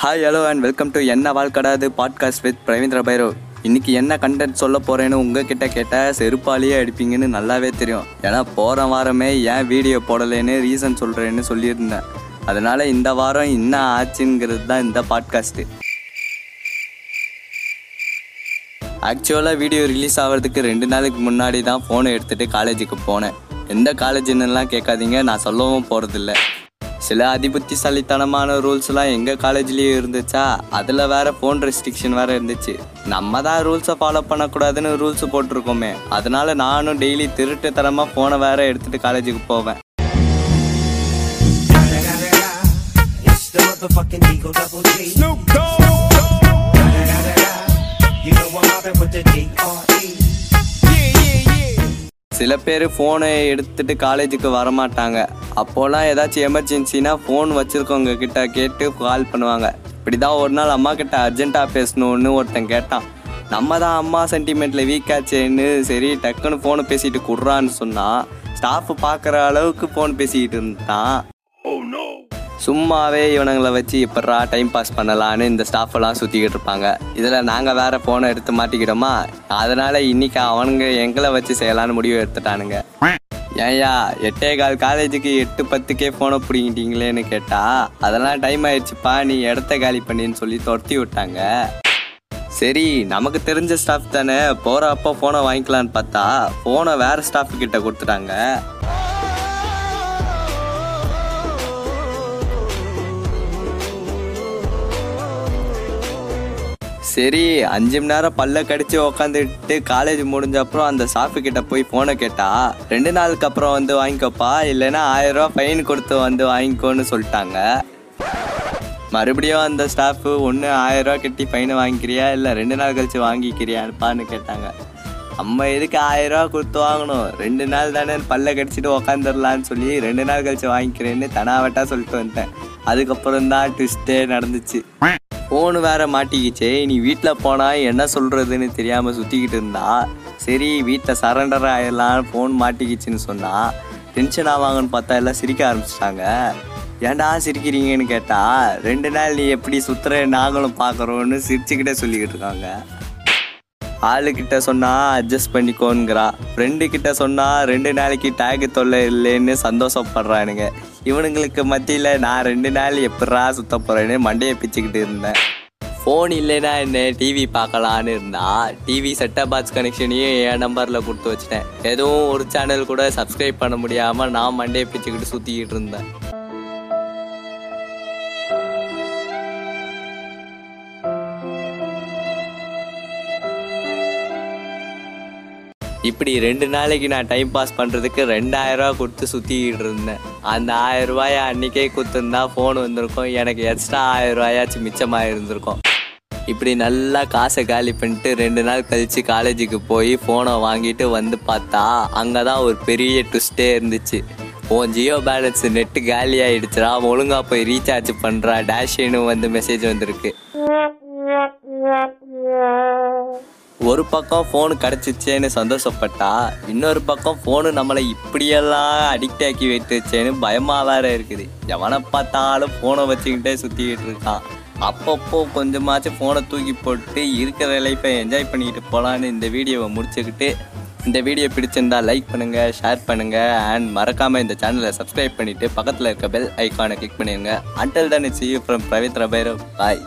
Hi hello and welcome to என்ன வாழ்க்கடாது podcast with Pravindra Bhairav இன்றைக்கி என்ன கண்டென்ட் சொல்ல போகிறேன்னு உங்ககிட்ட கேட்டால் செருப்பாலேயே அடிப்பீங்கன்னு நல்லாவே தெரியும். ஏன்னா போகிற வாரமே ஏன் வீடியோ போடலைன்னு ரீசன் சொல்கிறேன்னு சொல்லியிருந்தேன். அதனால் இந்த வாரம் என்ன ஆச்சுங்கிறது தான் இந்த பாட்காஸ்ட்டு ஆக்சுவலாக வீடியோ ரிலீஸ் ஆகிறதுக்கு ரெண்டு நாளைக்கு முன்னாடி தான் ஃபோனை எடுத்துகிட்டு காலேஜுக்கு போனேன். எந்த காலேஜ்னுலாம் கேட்காதீங்க நான் சொல்லவும் போகிறதில்ல சில அதிபுத்திசாலித்தனமான ரூல்ஸ்லாம் எங்கள் காலேஜ்லேயும் இருந்துச்சா? அதில் வேற ஃபோன் ரெஸ்ட்ரிக்ஷன் வேற இருந்துச்சு. நம்ம தான் ரூல்ஸை ஃபாலோ பண்ணக்கூடாதுன்னு ரூல்ஸ் போட்டிருக்கோமே. அதனால நானும் டெய்லி திருட்டுத்தனமாக ஃபோனை வேற எடுத்துகிட்டு காலேஜுக்கு போவேன். சில பேர் ஃபோனை எடுத்துட்டு காலேஜுக்கு வரமாட்டாங்க. அப்போலாம் ஏதாச்சும் எமர்ஜென்சினா ஃபோன் வச்சுருக்கவங்க கிட்ட கேட்டு கால் பண்ணுவாங்க. இப்படிதான் ஒரு நாள் அம்மா கிட்ட அர்ஜென்ட்டாக பேசணும்னு ஒருத்தன் கேட்டான். நம்ம தான் அம்மா சென்டிமெண்ட்டில் வீக்காச்சேன்னு சரி டக்குன்னு ஃபோனை பேசிட்டு குடுறான்னு சொன்னால் ஸ்டாஃப் பார்க்குற அளவுக்கு ஃபோன் பேசிக்கிட்டு இருந்தான். சும்மாவே இவனுங்களை வச்சு எப்படா டைம் பாஸ் பண்ணலான்னு இந்த ஸ்டாஃப் எல்லாம் சுற்றிக்கிட்டு இருப்பாங்க. இதில் நாங்கள் வேற ஃபோனை எடுத்து மாட்டிக்கிட்டோமா? அதனால இன்னைக்கு அவனுங்க எங்களை வச்சு செய்யலான்னு முடிவு எடுத்துட்டானுங்க. ஏன்யா எட்டே கால் காலேஜுக்கு எட்டு பத்துக்கே ஃபோனை பிடிங்கிட்டீங்களேன்னு கேட்டா அதெல்லாம் டைம் ஆயிடுச்சுப்பா நீ இடத்த காலி பண்ணின்னு சொல்லி துரத்தி விட்டாங்க. சரி நமக்கு தெரிஞ்ச ஸ்டாஃப் தானே போற அப்போ ஃபோனை வாங்கிக்கலான்னு பார்த்தா ஃபோனை வேற ஸ்டாஃப் கிட்ட கொடுத்துட்டாங்க. சரி அஞ்சு மணி நேரம் பல்ல கடிச்சு உக்காந்துட்டு காலேஜ் முடிஞ்ச அப்புறம் அந்த ஸ்டாஃபு கிட்ட போய் போனை கேட்டா ரெண்டு நாளுக்கு அப்புறம் வந்து வாங்கிக்கோப்பா இல்லைன்னா ஆயிரம் ரூபா ஃபைன் கொடுத்து வந்து வாங்கிக்கோன்னு சொல்லிட்டாங்க. மறுபடியும் அந்த ஸ்டாஃபு ஒன்று ஆயிரம் ரூபா கட்டி ஃபைனை வாங்கிக்கிறியா? இல்லை ரெண்டு நாள் கழிச்சு வாங்கிக்கிறியான்னுப்பான்னு கேட்டாங்க. நம்ம எதுக்கு ஆயிரம் ரூபா கொடுத்து வாங்கணும்? ரெண்டு நாள் தானே பல்ல கடிச்சிட்டு உக்காந்துடலான்னு சொல்லி ரெண்டு நாள் கழிச்சு வாங்கிக்கிறேன்னு தனாவட்டா சொல்லிட்டு வந்துட்டேன். அதுக்கப்புறம் தான் ட்விஸ்டே நடந்துச்சு. ஃபோனு வேற மாட்டிக்கிச்சே. நீ வீட்டில் போனால் என்ன சொல்கிறதுன்னு தெரியாமல் சுற்றிக்கிட்டு இருந்தா? சரி வீட்டில் சரண்டர் ஆகிடலாம் ஃபோன் மாட்டிக்கிச்சுன்னு சொன்னால் டென்ஷன் ஆவாங்கன்னு பார்த்தா எல்லாம் சிரிக்க ஆரம்பிச்சிட்டாங்க. ஏன்டா சிரிக்கிறீங்கன்னு கேட்டால் ரெண்டு நாள் நீ எப்படி சுற்றுற நாங்களும் பார்க்குறோன்னு சிரிச்சுக்கிட்டே சொல்லிக்கிட்டு இருக்காங்க. ஆளுக்கிட்ட சொன்னா அட்ஜஸ்ட் பண்ணிக்கோங்கிறா ஃப்ரெண்டு கிட்ட சொன்னா ரெண்டு நாளைக்கு டேக் தொல்லை இல்லைன்னு சந்தோஷப்படுறானுங்க இவனுங்களுக்கு மத்தியில் நான் ரெண்டு நாள் எப்படா சுத்த போறேன்னு மண்டையை பிச்சுக்கிட்டு இருந்தேன். ஃபோன் இல்லைன்னா என்ன? டிவி பார்க்கலான்னு இருந்தா டிவி செட்டப் பாக்ஸ் கனெக்ஷனையும் என் நம்பரில் கொடுத்து வச்சிட்டேன். எதுவும் ஒரு சேனல் கூட சப்ஸ்கிரைப் பண்ண முடியாமல் நான் மண்டையை பிச்சுக்கிட்டு சுற்றிக்கிட்டு இருந்தேன். இப்படி ரெண்டு நாளைக்கு நான் டைம் பாஸ் பண்ணுறதுக்கு ரெண்டாயிரம் ரூபா கொடுத்து சுற்றிக்கிட்டு இருந்தேன். அந்த ஆயிரம் ரூபாயை அன்றைக்கே கொடுத்துருந்தா ஃபோன் வந்திருக்கும். எனக்கு எக்ஸ்ட்ரா ஆயிரம் ரூபாயாச்சும் மிச்சமாக இருந்திருக்கும். இப்படி நல்லா காசை காலி பண்ணிட்டு ரெண்டு நாள் கழித்து காலேஜுக்கு போய் ஃபோனை வாங்கிட்டு வந்து பார்த்தா அங்கே தான் ஒரு பெரிய ட்விஸ்டே இருந்துச்சு. உன் ஜியோ பேலன்ஸ் நெட்டு காலி ஆயிடுச்சுடா ஒழுங்காக போய் ரீசார்ஜ் பண்ணுறா டேஷின்னு வந்து மெசேஜ் வந்திருக்கு. ஒரு பக்கம் ஃபோன் கிடச்சிச்சேன்னு சந்தோஷப்பட்டா இன்னொரு பக்கம் ஃபோனு நம்மளை இப்படியெல்லாம் அடிக்ட் ஆக்கி வைத்துச்சேன்னு பயமாக வேற இருக்குது. எவனை பார்த்தாலும் ஃபோனை வச்சுக்கிட்டே சுற்றிக்கிட்டு இருக்கான். அப்பப்போ கொஞ்சமாச்சும் ஃபோனை தூக்கி போட்டு இருக்கிற லைஃப்பை என்ஜாய் பண்ணிக்கிட்டு போகலான்னு இந்த வீடியோவை முடிச்சுக்கிட்டு இந்த வீடியோ பிடிச்சிருந்தா லைக் பண்ணுங்கள் ஷேர் பண்ணுங்கள் அண்ட் மறக்காமல் இந்த சேனலை சப்ஸ்கிரைப் பண்ணிவிட்டு பக்கத்தில் இருக்க பெல் ஐக்கானை கிளிக் பண்ணிடுங்க அண்டல் தான் சி ஃப்ரம் பிரவித் ரபைரவ் பாய்